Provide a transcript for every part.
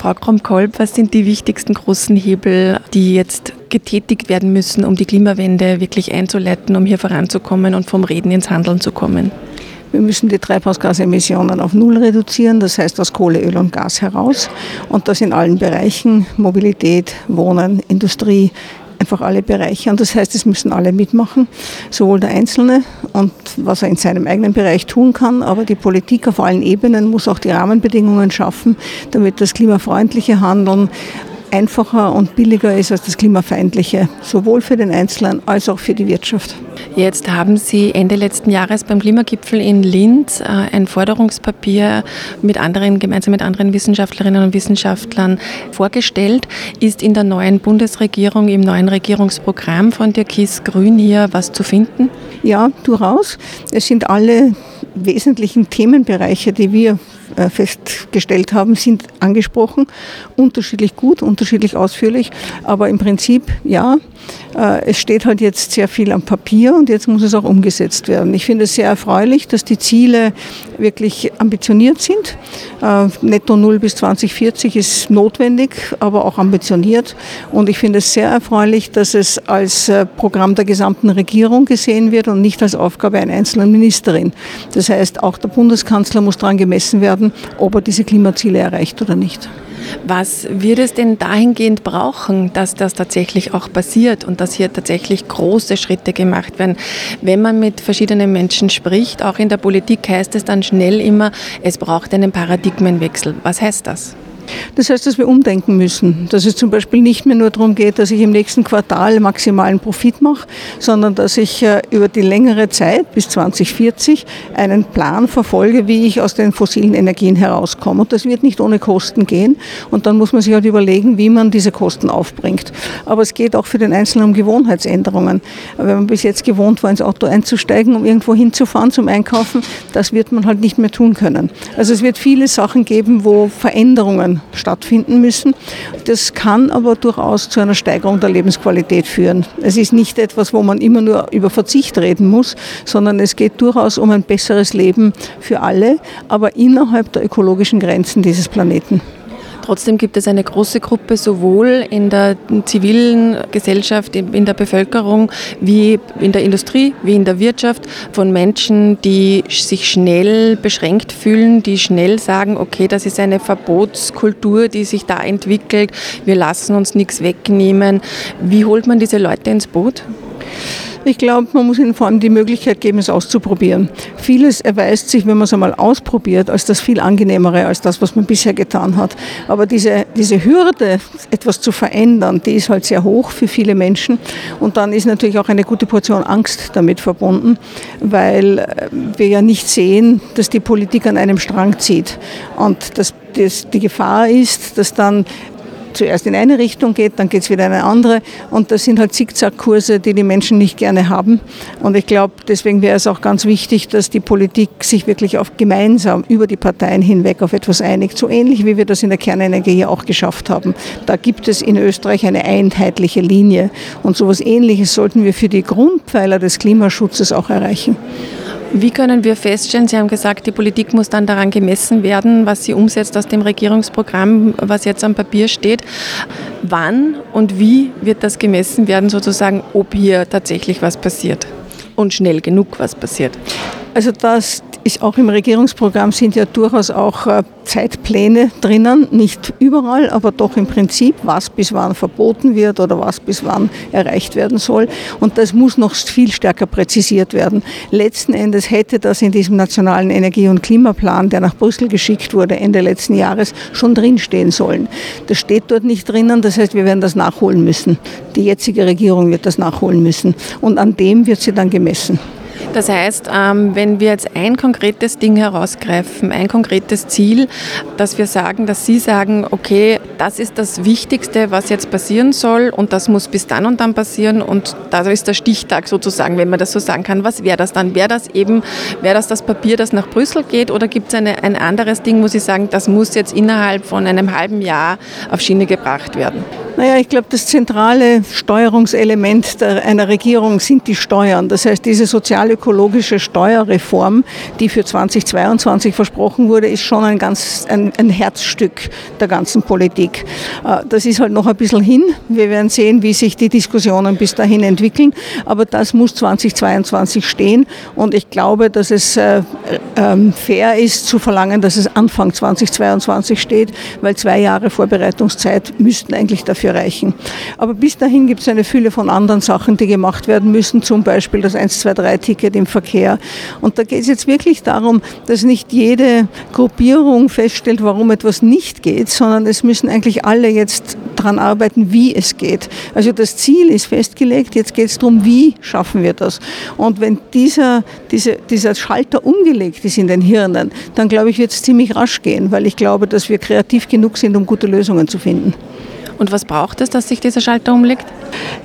Frau Krom-Kolb, was sind die wichtigsten großen Hebel, die jetzt getätigt werden müssen, um die Klimawende wirklich einzuleiten, um hier voranzukommen und vom Reden ins Handeln zu kommen? Wir müssen die Treibhausgasemissionen auf Null reduzieren, das heißt aus Kohle, Öl und Gas heraus. Und das in allen Bereichen, Mobilität, Wohnen, Industrie, einfach alle Bereiche. Und das heißt, es müssen alle mitmachen, sowohl der Einzelne und was er in seinem eigenen Bereich tun kann, aber die Politik auf allen Ebenen muss auch die Rahmenbedingungen schaffen, damit das klimafreundliche Handeln einfacher und billiger ist als das klimafeindliche, sowohl für den Einzelnen als auch für die Wirtschaft. Jetzt haben Sie Ende letzten Jahres beim Klimagipfel in Linz äh, ein Forderungspapier mit anderen, gemeinsam mit anderen Wissenschaftlerinnen und Wissenschaftlern vorgestellt. Ist in der neuen Bundesregierung, im neuen Regierungsprogramm von Türkis Grün hier was zu finden? Ja, durchaus. Es sind alle wesentlichen Themenbereiche, die wir festgestellt haben, sind angesprochen. Unterschiedlich gut, unterschiedlich ausführlich. Aber im Prinzip, ja, äh, es steht halt jetzt sehr viel am Papier und jetzt muss es auch umgesetzt werden. Ich finde es sehr erfreulich, dass die Ziele wirklich ambitioniert sind. Äh, Netto Null bis 2040 ist notwendig, aber auch ambitioniert. Und ich finde es sehr erfreulich, dass es als Programm der gesamten Regierung gesehen wird und nicht als Aufgabe einer einzelnen Ministerin. Das heißt, auch der Bundeskanzler muss daran gemessen werden, ob er diese Klimaziele erreicht oder nicht. Was wird es denn dahingehend brauchen, dass das tatsächlich auch passiert und dass hier tatsächlich große Schritte gemacht werden? Wenn man mit verschiedenen Menschen spricht, auch in der Politik heißt es dann schnell immer, es braucht einen Paradigmenwechsel. Was heißt das? Das heißt, dass wir umdenken müssen, dass es zum Beispiel nicht mehr nur darum geht, dass ich im nächsten Quartal maximalen Profit mache, sondern dass ich äh, über die längere Zeit bis 2040 einen Plan verfolge, wie ich aus den fossilen Energien herauskomme. Und das wird nicht ohne Kosten gehen. Und dann muss man sich halt überlegen, wie man diese Kosten aufbringt. Aber es geht auch für den Einzelnen um Gewohnheitsänderungen. Wenn man bis jetzt gewohnt war, ins Auto einzusteigen, um irgendwo hinzufahren zum Einkaufen, das wird man halt nicht mehr tun können. Also es wird viele Sachen geben, wo Veränderungen stattfinden müssen. Das kann aber durchaus zu einer Steigerung der Lebensqualität führen. Es ist nicht etwas, wo man immer nur über Verzicht reden muss, sondern es geht durchaus um ein besseres Leben für alle, aber innerhalb der ökologischen Grenzen dieses Planeten. Trotzdem gibt es eine große Gruppe sowohl in der zivilen Gesellschaft, in der Bevölkerung, wie in der Industrie, wie in der Wirtschaft von Menschen, die sich schnell beschränkt fühlen, die schnell sagen, okay, das ist eine Verbotskultur, die sich da entwickelt, wir lassen uns nichts wegnehmen. Wie holt man diese Leute ins Boot? Ich glaube, man muss ihnen vor allem die Möglichkeit geben, es auszuprobieren. Vieles erweist sich, wenn man es einmal ausprobiert, als das viel angenehmere, als das, was man bisher getan hat. Aber diese, diese Hürde, etwas zu verändern, die ist halt sehr hoch für viele Menschen. Und dann ist natürlich auch eine gute Portion Angst damit verbunden, weil äh, wir ja nicht sehen, dass die Politik an einem Strang zieht. Und das, das, die Gefahr ist, dass dann zuerst in eine Richtung geht, dann geht es wieder in eine andere. Und das sind halt Zickzackkurse, die die Menschen nicht gerne haben. Und ich glaube, deswegen wäre es auch ganz wichtig, dass die Politik sich wirklich auf gemeinsam über die Parteien hinweg auf etwas einigt. So ähnlich wie wir das in der Kernenergie auch geschafft haben. Da gibt es in Österreich eine einheitliche Linie. Und so etwas Ähnliches sollten wir für die Grundpfeiler des Klimaschutzes auch erreichen. Wie können wir feststellen, Sie haben gesagt, die Politik muss dann daran gemessen werden, was sie umsetzt aus dem Regierungsprogramm, was jetzt am Papier steht. Wann und wie wird das gemessen werden, sozusagen, ob hier tatsächlich was passiert und schnell genug was passiert? Also das ist auch im Regierungsprogramm sind ja durchaus auch äh, Zeitpläne drinnen, nicht überall, aber doch im Prinzip, was bis wann verboten wird oder was bis wann erreicht werden soll. Und das muss noch viel stärker präzisiert werden. Letzten Endes hätte das in diesem nationalen Energie- und Klimaplan, der nach Brüssel geschickt wurde Ende letzten Jahres, schon drinstehen sollen. Das steht dort nicht drinnen, das heißt, wir werden das nachholen müssen. Die jetzige Regierung wird das nachholen müssen. Und an dem wird sie dann gemessen. Das heißt, ähm, wenn wir jetzt ein konkretes Ding herausgreifen, ein konkretes Ziel, dass wir sagen, dass Sie sagen, okay, das ist das Wichtigste, was jetzt passieren soll und das muss bis dann und dann passieren und da ist der Stichtag sozusagen, wenn man das so sagen kann. Was wäre das dann? Wäre das eben, wäre das das Papier, das nach Brüssel geht oder gibt es ein anderes Ding, wo Sie sagen, das muss jetzt innerhalb von einem halben Jahr auf Schiene gebracht werden? Naja, ich glaube, das zentrale Steuerungselement einer Regierung sind die Steuern. Das heißt, diese soziale ökologische Steuerreform, die für 2022 versprochen wurde, ist schon ein ganz ein, ein Herzstück der ganzen Politik. Äh, das ist halt noch ein bisschen hin. Wir werden sehen, wie sich die Diskussionen bis dahin entwickeln. Aber das muss 2022 stehen. Und ich glaube, dass es äh, ähm, fair ist zu verlangen, dass es Anfang 2022 steht, weil zwei Jahre Vorbereitungszeit müssten eigentlich dafür reichen. Aber bis dahin gibt es eine Fülle von anderen Sachen, die gemacht werden müssen, zum Beispiel das 123-Ticket im Verkehr. Und da geht es jetzt wirklich darum, dass nicht jede Gruppierung feststellt, warum etwas nicht geht, sondern es müssen eigentlich alle jetzt daran arbeiten, wie es geht. Also das Ziel ist festgelegt, jetzt geht es darum, wie schaffen wir das. Und wenn dieser, diese, dieser Schalter umgelegt ist in den Hirnen, dann glaube ich, wird es ziemlich rasch gehen, weil ich glaube, dass wir kreativ genug sind, um gute Lösungen zu finden. Und was braucht es, dass sich dieser Schalter umlegt?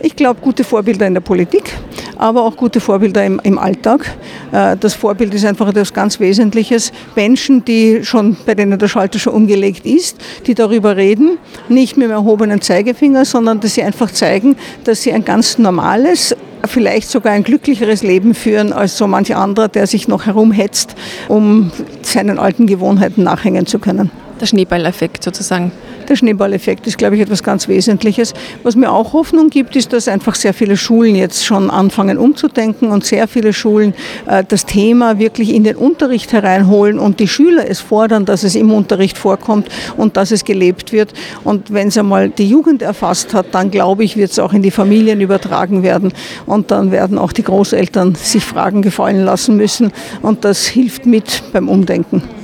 Ich glaube, gute Vorbilder in der Politik, aber auch gute Vorbilder im, im Alltag. Äh, das Vorbild ist einfach etwas ganz Wesentliches. Menschen, die schon, bei denen der Schalter schon umgelegt ist, die darüber reden, nicht mit dem erhobenen Zeigefinger, sondern dass sie einfach zeigen, dass sie ein ganz normales, vielleicht sogar ein glücklicheres Leben führen als so manch anderer, der sich noch herumhetzt, um seinen alten Gewohnheiten nachhängen zu können. Der Schneeballeffekt sozusagen. Der Schneeballeffekt ist, glaube ich, etwas ganz Wesentliches. Was mir auch Hoffnung gibt, ist, dass einfach sehr viele Schulen jetzt schon anfangen umzudenken und sehr viele Schulen äh, das Thema wirklich in den Unterricht hereinholen und die Schüler es fordern, dass es im Unterricht vorkommt und dass es gelebt wird. Und wenn es einmal die Jugend erfasst hat, dann glaube ich, wird es auch in die Familien übertragen werden und dann werden auch die Großeltern sich Fragen gefallen lassen müssen und das hilft mit beim Umdenken.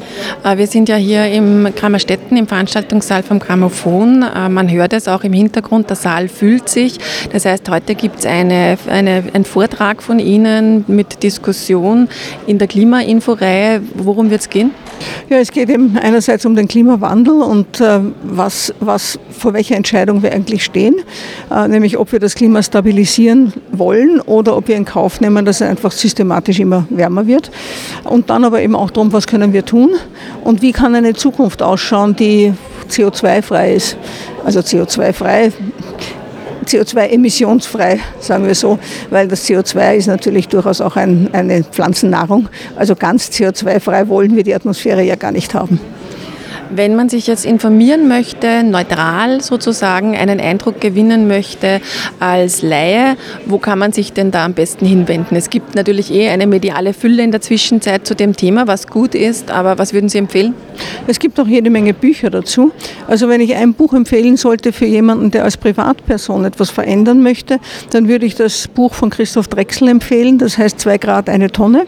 Äh, wir sind ja hier im Kramerstetten im Veranstaltungssaal vom Grammophon. Äh, man hört es auch im Hintergrund, der Saal fühlt sich. Das heißt, heute gibt es eine, eine, einen Vortrag von Ihnen mit Diskussion in der Klimainforeihe. Worum wird es gehen? Ja, es geht eben einerseits um den Klimawandel und äh, was, was, vor welcher Entscheidung wir eigentlich stehen, äh, nämlich ob wir das Klima stabilisieren wollen oder ob wir in Kauf nehmen, dass es einfach systematisch immer wärmer wird. Und dann aber eben auch darum, was können wir tun und wie kann eine Zukunft ausschauen, die CO2-frei ist. Also CO2-frei, CO2-emissionsfrei, sagen wir so, weil das CO2 ist natürlich durchaus auch ein, eine Pflanzennahrung. Also ganz CO2-frei wollen wir die Atmosphäre ja gar nicht haben. Wenn man sich jetzt informieren möchte, neutral sozusagen einen Eindruck gewinnen möchte als Laie, wo kann man sich denn da am besten hinwenden? Es gibt natürlich eh eine mediale Fülle in der Zwischenzeit zu dem Thema, was gut ist, aber was würden Sie empfehlen? Es gibt auch jede Menge Bücher dazu. Also wenn ich ein Buch empfehlen sollte für jemanden, der als Privatperson etwas verändern möchte, dann würde ich das Buch von Christoph Drechsel empfehlen. Das heißt zwei Grad eine Tonne.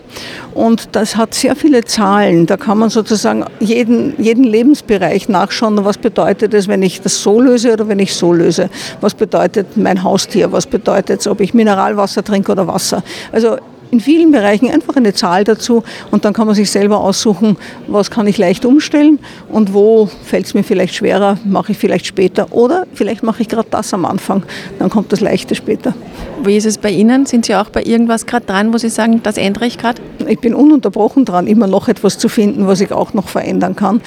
Und das hat sehr viele Zahlen. Da kann man sozusagen jeden, jeden Lebensbereich nachschauen, was bedeutet es, wenn ich das so löse oder wenn ich so löse. Was bedeutet mein Haustier? Was bedeutet es, ob ich Mineralwasser trinke oder Wasser? Also in vielen Bereichen einfach eine Zahl dazu und dann kann man sich selber aussuchen, was kann ich leicht umstellen und wo fällt es mir vielleicht schwerer, mache ich vielleicht später oder vielleicht mache ich gerade das am Anfang, dann kommt das Leichte später. Wie ist es bei Ihnen? Sind Sie auch bei irgendwas gerade dran, wo Sie sagen, das ändere ich gerade? Ich bin ununterbrochen dran, immer noch etwas zu finden, was ich auch noch verändern kann.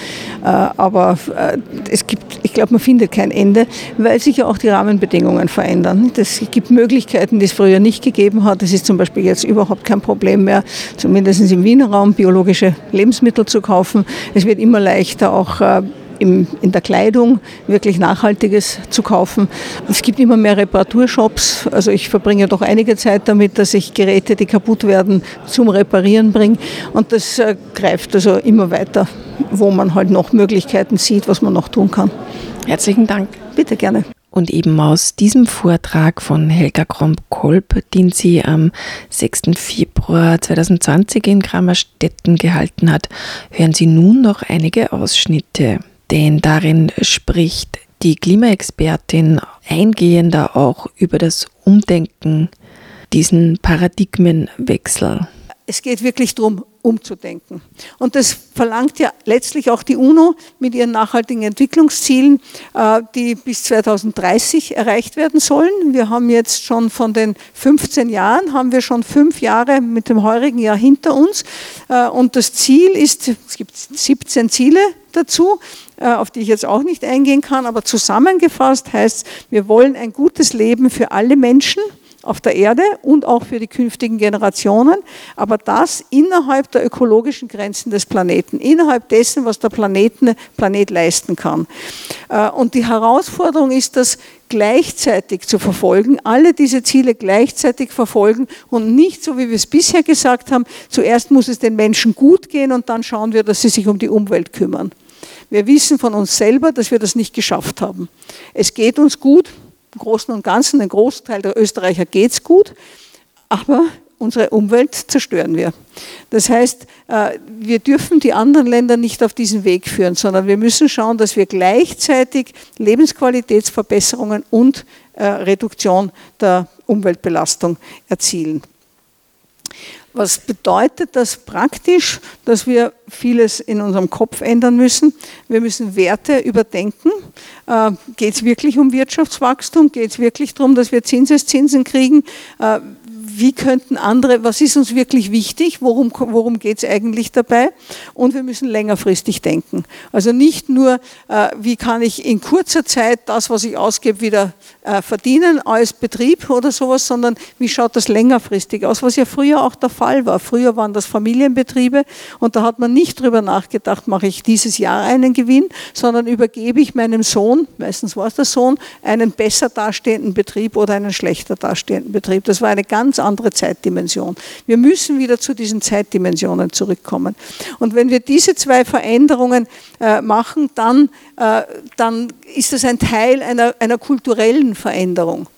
Äh, aber äh, es gibt, ich glaube, man findet kein Ende, weil sich ja auch die Rahmenbedingungen verändern. Es gibt Möglichkeiten, die es früher nicht gegeben hat. Es ist zum Beispiel jetzt überhaupt kein Problem mehr, zumindest im Wiener Raum, biologische Lebensmittel zu kaufen. Es wird immer leichter, auch äh, im, in der Kleidung wirklich Nachhaltiges zu kaufen. Es gibt immer mehr Reparaturshops. Also ich verbringe doch einige Zeit damit, dass ich Geräte, die kaputt werden, zum Reparieren bringe. Und das äh, greift also immer weiter, wo man halt noch Möglichkeiten sieht, was man noch tun kann. Herzlichen Dank. Bitte gerne. Und eben aus diesem Vortrag von Helga Kromp-Kolb, den sie am 6. Februar 2020 in Grammerstetten gehalten hat, hören Sie nun noch einige Ausschnitte denn darin spricht die Klimaexpertin eingehender auch über das Umdenken, diesen Paradigmenwechsel. Es geht wirklich darum, umzudenken. Und das verlangt ja letztlich auch die UNO mit ihren nachhaltigen Entwicklungszielen, äh, die bis 2030 erreicht werden sollen. Wir haben jetzt schon von den 15 Jahren, haben wir schon fünf Jahre mit dem heurigen Jahr hinter uns. Äh, und das Ziel ist, es gibt 17 Ziele dazu, äh, auf die ich jetzt auch nicht eingehen kann, aber zusammengefasst heißt, wir wollen ein gutes Leben für alle Menschen auf der Erde und auch für die künftigen Generationen, aber das innerhalb der ökologischen Grenzen des Planeten, innerhalb dessen, was der Planeten, Planet leisten kann. Äh, und die Herausforderung ist, das gleichzeitig zu verfolgen, alle diese Ziele gleichzeitig verfolgen und nicht so, wie wir es bisher gesagt haben, zuerst muss es den Menschen gut gehen und dann schauen wir, dass sie sich um die Umwelt kümmern. Wir wissen von uns selber, dass wir das nicht geschafft haben. Es geht uns gut, Großen und Ganzen, ein Großteil der Österreicher geht es gut, aber unsere Umwelt zerstören wir. Das heißt, äh, wir dürfen die anderen Länder nicht auf diesen Weg führen, sondern wir müssen schauen, dass wir gleichzeitig Lebensqualitätsverbesserungen und äh, Reduktion der Umweltbelastung erzielen. Was bedeutet das praktisch? Dass wir vieles in unserem Kopf ändern müssen. Wir müssen Werte überdenken. Äh, Geht es wirklich um Wirtschaftswachstum? Geht es wirklich darum, dass wir Zinseszinsen kriegen? Äh, wie könnten andere, was ist uns wirklich wichtig, worum, worum geht es eigentlich dabei? Und wir müssen längerfristig denken. Also nicht nur, äh, wie kann ich in kurzer Zeit das, was ich ausgebe, wieder äh, verdienen als Betrieb oder sowas, sondern wie schaut das längerfristig aus, was ja früher auch der Fall war. Früher waren das Familienbetriebe und da hat man nicht drüber nachgedacht, mache ich dieses Jahr einen Gewinn, sondern übergebe ich meinem Sohn, meistens war es der Sohn, einen besser dastehenden Betrieb oder einen schlechter dastehenden Betrieb. Das war eine ganz andere Zeitdimension. Wir müssen wieder zu diesen Zeitdimensionen zurückkommen. Und wenn wir diese zwei Veränderungen äh, machen, dann, äh, dann ist das ein Teil einer, einer kulturellen Veränderung.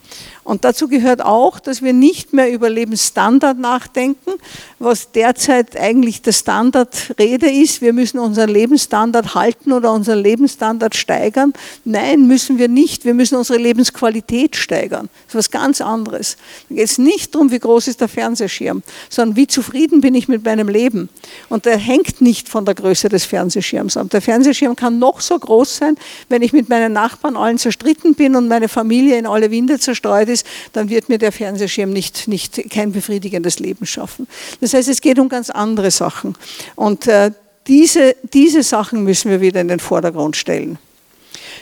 Und dazu gehört auch, dass wir nicht mehr über Lebensstandard nachdenken, was derzeit eigentlich der Standardrede ist. Wir müssen unseren Lebensstandard halten oder unseren Lebensstandard steigern. Nein, müssen wir nicht. Wir müssen unsere Lebensqualität steigern. Das ist was ganz anderes. Da geht es nicht darum, wie groß ist der Fernsehschirm, sondern wie zufrieden bin ich mit meinem Leben. Und der hängt nicht von der Größe des Fernsehschirms ab. Der Fernsehschirm kann noch so groß sein, wenn ich mit meinen Nachbarn allen zerstritten bin und meine Familie in alle Winde zerstreut ist ist, dann wird mir der Fernsehschirm nicht, nicht kein befriedigendes Leben schaffen. Das heißt, es geht um ganz andere Sachen. Und äh, diese, diese Sachen müssen wir wieder in den Vordergrund stellen.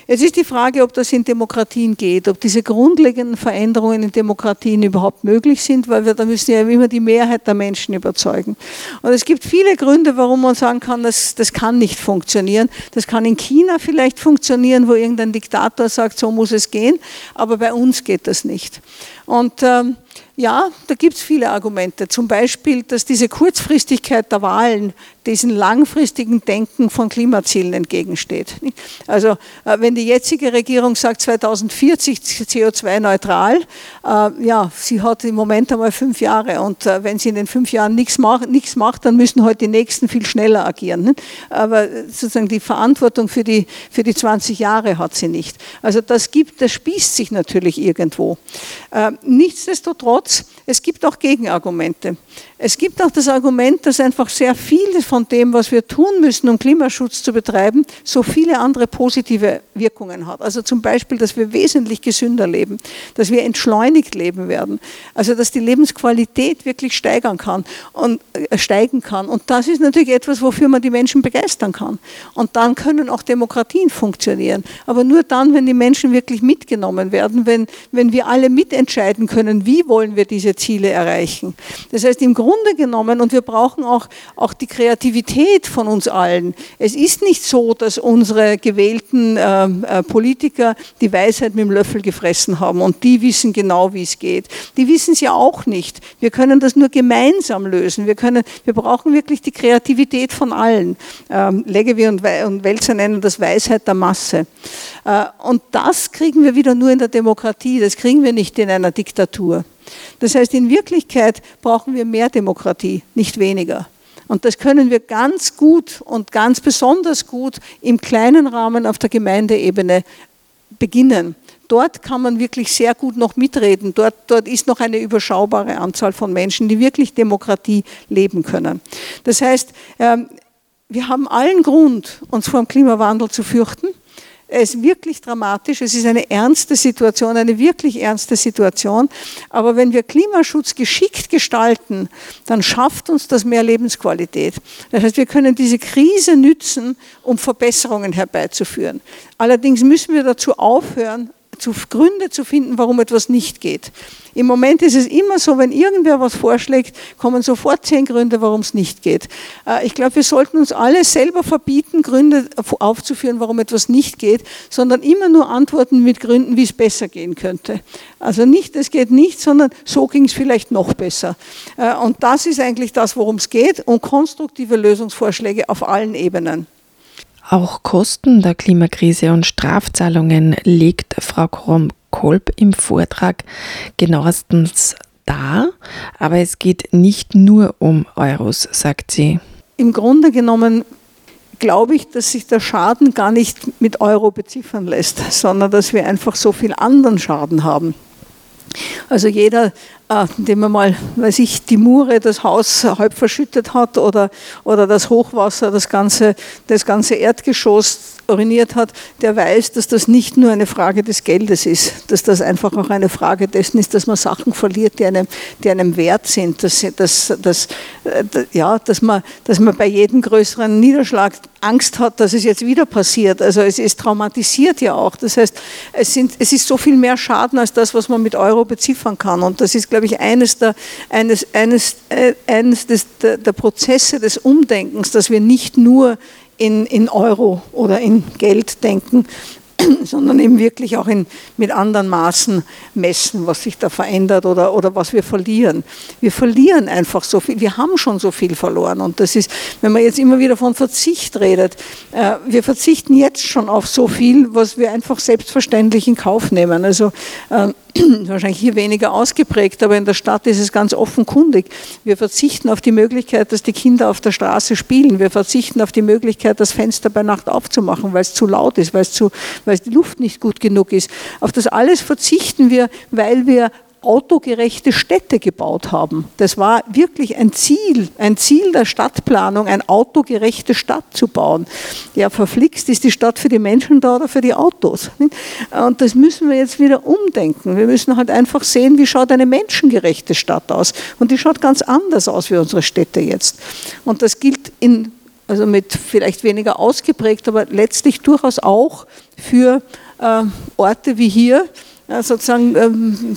Jetzt ist die Frage, ob das in Demokratien geht, ob diese grundlegenden Veränderungen in Demokratien überhaupt möglich sind, weil wir da müssen ja immer die Mehrheit der Menschen überzeugen. Und es gibt viele Gründe, warum man sagen kann, das, das kann nicht funktionieren. Das kann in China vielleicht funktionieren, wo irgendein Diktator sagt, so muss es gehen, aber bei uns geht das nicht. Und ähm, ja, da gibt es viele Argumente. Zum Beispiel, dass diese Kurzfristigkeit der Wahlen diesen langfristigen Denken von Klimazielen entgegensteht. Also äh, wenn die jetzige Regierung sagt 2040 CO2-neutral, äh, ja, sie hat im Moment einmal fünf Jahre und äh, wenn sie in den fünf Jahren nichts macht, nichts macht dann müssen heute die Nächsten viel schneller agieren. Aber sozusagen die Verantwortung für die, für die 20 Jahre hat sie nicht. Also das gibt, das spießt sich natürlich irgendwo. Nichtsdestotrotz, es gibt auch Gegenargumente. Es gibt auch das Argument, dass einfach sehr viel von dem, was wir tun müssen, um Klimaschutz zu betreiben, so viele andere positive Wirkungen hat. Also zum Beispiel, dass wir wesentlich gesünder leben, dass wir entschleunigt leben werden, also dass die Lebensqualität wirklich steigern kann und äh, steigen kann. Und das ist natürlich etwas, wofür man die Menschen begeistern kann. Und dann können auch Demokratien funktionieren. Aber nur dann, wenn die Menschen wirklich mitgenommen werden, wenn, wenn wir alle mitentscheiden können, wie wollen wir diese Ziele erreichen. Das heißt, im Grunde genommen, und wir brauchen auch, auch die Kreativität von uns allen. Es ist nicht so, dass unsere gewählten äh, äh, Politiker die Weisheit mit dem Löffel gefressen haben und die wissen genau, wie es geht. Die wissen es ja auch nicht. Wir können das nur gemeinsam lösen. Wir, können, wir brauchen wirklich die Kreativität von allen. Ähm, Leggevi und, und Welzer nennen das Weisheit der Masse. Äh, und das kriegen wir wieder nur in der Demokratie, das kriegen wir nicht in einer Diktatur. Das heißt, in Wirklichkeit brauchen wir mehr Demokratie, nicht weniger. Und das können wir ganz gut und ganz besonders gut im kleinen Rahmen auf der Gemeindeebene beginnen. Dort kann man wirklich sehr gut noch mitreden. Dort, dort ist noch eine überschaubare Anzahl von Menschen, die wirklich Demokratie leben können. Das heißt, ähm, wir haben allen Grund, uns vor dem Klimawandel zu fürchten. Es ist wirklich dramatisch, es ist eine ernste Situation, eine wirklich ernste Situation. Aber wenn wir Klimaschutz geschickt gestalten, dann schafft uns das mehr Lebensqualität. Das heißt, wir können diese Krise nützen, um Verbesserungen herbeizuführen. Allerdings müssen wir dazu aufhören, zu Gründe zu finden, warum etwas nicht geht. Im Moment ist es immer so, wenn irgendwer was vorschlägt, kommen sofort zehn Gründe, warum es nicht geht. Äh, ich glaube, wir sollten uns alle selber verbieten, Gründe aufzuführen, warum etwas nicht geht, sondern immer nur antworten mit Gründen, wie es besser gehen könnte. Also nicht, es geht nicht, sondern so ging es vielleicht noch besser. Äh, und das ist eigentlich das, worum es geht und konstruktive Lösungsvorschläge auf allen Ebenen. Auch Kosten der Klimakrise und Strafzahlungen legt Frau Krom-Kolb im Vortrag genauestens dar. Aber es geht nicht nur um Euros, sagt sie. Im Grunde genommen glaube ich, dass sich der Schaden gar nicht mit Euro beziffern lässt, sondern dass wir einfach so viel anderen Schaden haben. Also jeder, äh, dem man mal, weiß ich, die Mure das Haus halb verschüttet hat oder, oder das Hochwasser das ganze, das ganze Erdgeschoss uriniert hat, der weiß, dass das nicht nur eine Frage des Geldes ist, dass das einfach auch eine Frage dessen ist, dass man Sachen verliert, die einem, die einem wert sind, dass, dass, dass, äh, ja, dass, man, dass man bei jedem größeren Niederschlag Angst hat, dass es jetzt wieder passiert. Also es ist traumatisiert ja auch. Das heißt, es, sind, es ist so viel mehr Schaden als das, was man mit Euro beziffern kann. Und das ist, glaube ich, eines der, eines, eines, äh, eines des, der, der Prozesse des Umdenkens, dass wir nicht nur in, in Euro oder in Geld denken, sondern eben wirklich auch in, mit anderen Maßen messen, was sich da verändert oder, oder was wir verlieren. Wir verlieren einfach so viel, wir haben schon so viel verloren und das ist, wenn man jetzt immer wieder von Verzicht redet, äh, wir verzichten jetzt schon auf so viel, was wir einfach selbstverständlich in Kauf nehmen. Also äh, wahrscheinlich hier weniger ausgeprägt, aber in der Stadt ist es ganz offenkundig. Wir verzichten auf die Möglichkeit, dass die Kinder auf der Straße spielen. Wir verzichten auf die Möglichkeit, das Fenster bei Nacht aufzumachen, weil es zu laut ist, weil, es zu, weil die Luft nicht gut genug ist. Auf das alles verzichten wir, weil wir autogerechte Städte gebaut haben. Das war wirklich ein Ziel, ein Ziel der Stadtplanung, eine autogerechte Stadt zu bauen. Ja, verflixt ist die Stadt für die Menschen da oder für die Autos. Und das müssen wir jetzt wieder umdenken. Wir müssen halt einfach sehen, wie schaut eine menschengerechte Stadt aus. Und die schaut ganz anders aus wie unsere Städte jetzt. Und das gilt in, also mit vielleicht weniger ausgeprägt, aber letztlich durchaus auch für äh, Orte wie hier, sozusagen ähm,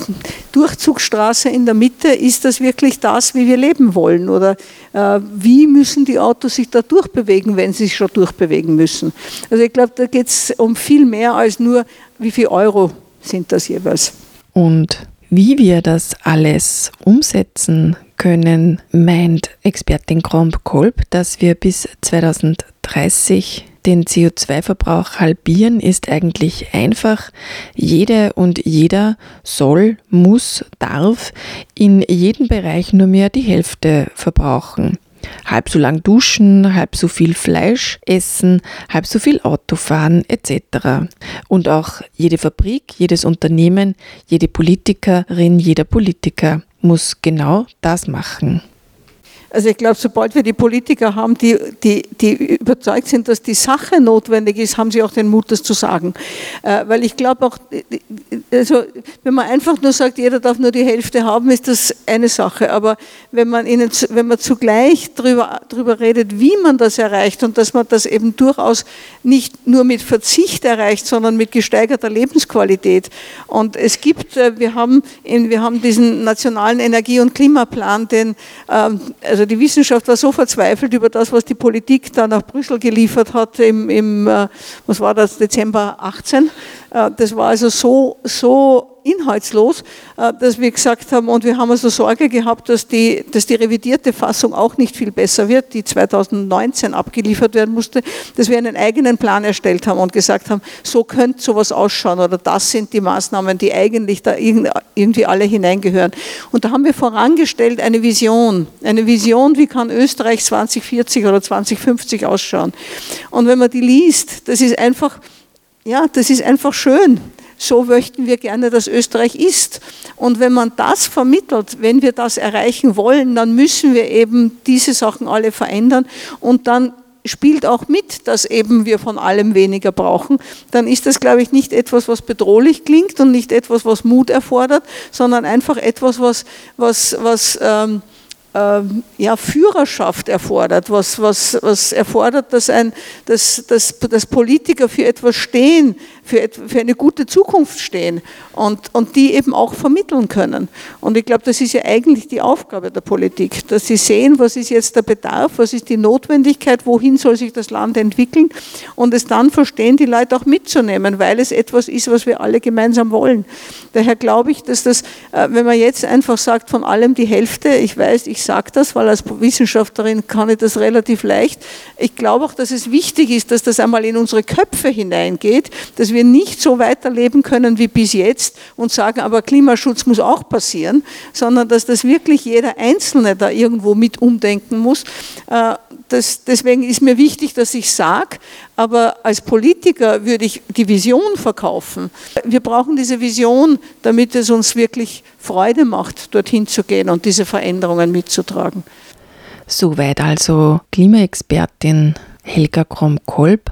Durchzugsstraße in der Mitte, ist das wirklich das, wie wir leben wollen? Oder äh, wie müssen die Autos sich da durchbewegen, wenn sie sich schon durchbewegen müssen? Also ich glaube, da geht es um viel mehr als nur, wie viel Euro sind das jeweils. Und wie wir das alles umsetzen können, meint Expertin Kromp Kolb, dass wir bis 2030 den CO2-Verbrauch halbieren ist eigentlich einfach. Jede und jeder soll, muss, darf in jedem Bereich nur mehr die Hälfte verbrauchen. Halb so lang duschen, halb so viel Fleisch essen, halb so viel Auto fahren etc. Und auch jede Fabrik, jedes Unternehmen, jede Politikerin, jeder Politiker muss genau das machen. Also ich glaube, sobald wir die Politiker haben, die, die, die überzeugt sind, dass die Sache notwendig ist, haben sie auch den Mut, das zu sagen. Äh, weil ich glaube auch, also wenn man einfach nur sagt, jeder darf nur die Hälfte haben, ist das eine Sache. Aber wenn man, ihnen, wenn man zugleich darüber, darüber redet, wie man das erreicht und dass man das eben durchaus nicht nur mit Verzicht erreicht, sondern mit gesteigerter Lebensqualität. Und es gibt, äh, wir haben, wir haben diesen nationalen Energie- und Klimaplan, den also also die Wissenschaft war so verzweifelt über das, was die Politik da nach Brüssel geliefert hat im, im äh, was war das, Dezember 18. Äh, das war also so, so inhaltslos, äh, dass wir gesagt haben, und wir haben also Sorge gehabt, dass die, dass die revidierte Fassung auch nicht viel besser wird, die 2019 abgeliefert werden musste, dass wir einen eigenen Plan erstellt haben und gesagt haben, so könnte sowas ausschauen oder das sind die Maßnahmen, die eigentlich da irgendwie alle hineingehören. Und da haben wir vorangestellt eine Vision, eine Vision, wie kann Österreich 2040 oder 2050 ausschauen. Und wenn man die liest, das ist einfach, ja, das ist einfach schön so möchten wir gerne, dass Österreich ist. Und wenn man das vermittelt, wenn wir das erreichen wollen, dann müssen wir eben diese Sachen alle verändern und dann spielt auch mit, dass eben wir von allem weniger brauchen, dann ist das, glaube ich, nicht etwas, was bedrohlich klingt und nicht etwas, was Mut erfordert, sondern einfach etwas, was, was, was ähm, ähm, ja, Führerschaft erfordert, was, was, was erfordert, dass, ein, dass, dass, dass Politiker für etwas stehen, für, für eine gute Zukunft stehen und, und die eben auch vermitteln können. Und ich glaube, das ist ja eigentlich die Aufgabe der Politik, dass sie sehen, was ist jetzt der Bedarf, was ist die Notwendigkeit, wohin soll sich das Land entwickeln und es dann verstehen, die Leute auch mitzunehmen, weil es etwas ist, was wir alle gemeinsam wollen. Daher glaube ich, dass das, äh, wenn man jetzt einfach sagt, von allem die Hälfte, ich weiß, ich sage das, weil als Wissenschaftlerin kann ich das relativ leicht. Ich glaube auch, dass es wichtig ist, dass das einmal in unsere Köpfe hineingeht, dass wir nicht so weiterleben können wie bis jetzt und sagen, aber Klimaschutz muss auch passieren, sondern dass das wirklich jeder Einzelne da irgendwo mit umdenken muss. Äh, das, deswegen ist mir wichtig, dass ich sage, aber als Politiker würde ich die Vision verkaufen. Wir brauchen diese Vision, damit es uns wirklich Freude macht, dorthin zu gehen und diese Veränderungen mitzutragen. Soweit also Klimaexpertin Helga Krom-Kolb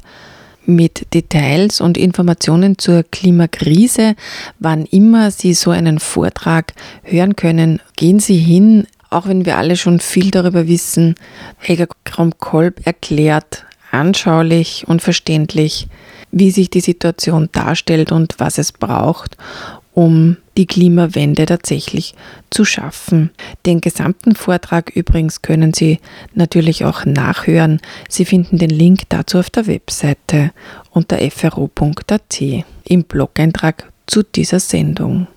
mit Details und Informationen zur Klimakrise. Wann immer Sie so einen Vortrag hören können, gehen Sie hin, auch wenn wir alle schon viel darüber wissen. Helga Krom-Kolb erklärt anschaulich und verständlich, wie sich die Situation darstellt und was es braucht, um die Klimawende tatsächlich zu schaffen. Den gesamten Vortrag übrigens können Sie natürlich auch nachhören. Sie finden den Link dazu auf der Webseite unter fro.at im Blog-Eintrag zu dieser Sendung.